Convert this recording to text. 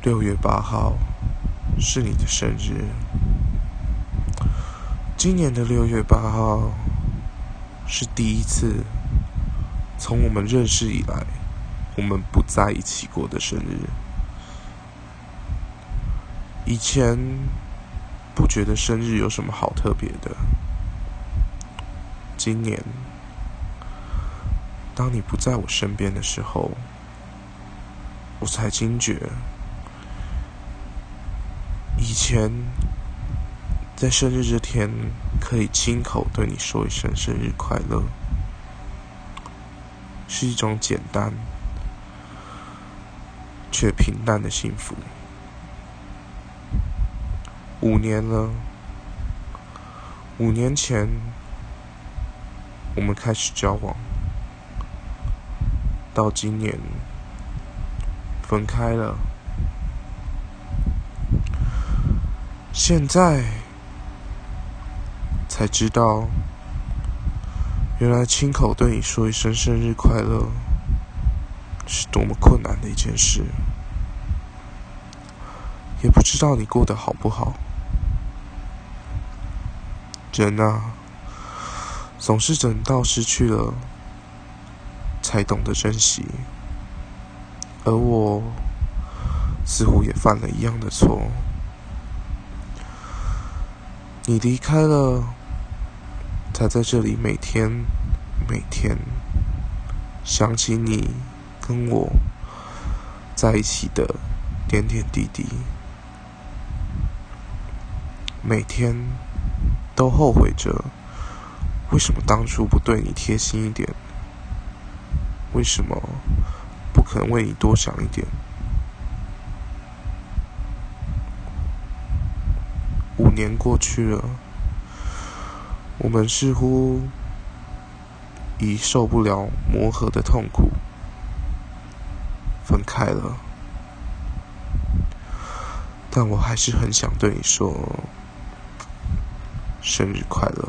六月八号是你的生日。今年的六月八号是第一次从我们认识以来，我们不在一起过的生日。以前不觉得生日有什么好特别的，今年当你不在我身边的时候，我才惊觉。以前在生日这天可以亲口对你说一声生日快乐，是一种简单却平淡的幸福。五年了，五年前我们开始交往，到今年分开了。现在才知道，原来亲口对你说一声生日快乐是多么困难的一件事。也不知道你过得好不好。人啊，总是等到失去了，才懂得珍惜。而我似乎也犯了一样的错。你离开了，才在这里每天每天想起你跟我在一起的点点滴滴，每天都后悔着为什么当初不对你贴心一点，为什么不肯为你多想一点。五年过去了，我们似乎已受不了磨合的痛苦，分开了。但我还是很想对你说，生日快乐。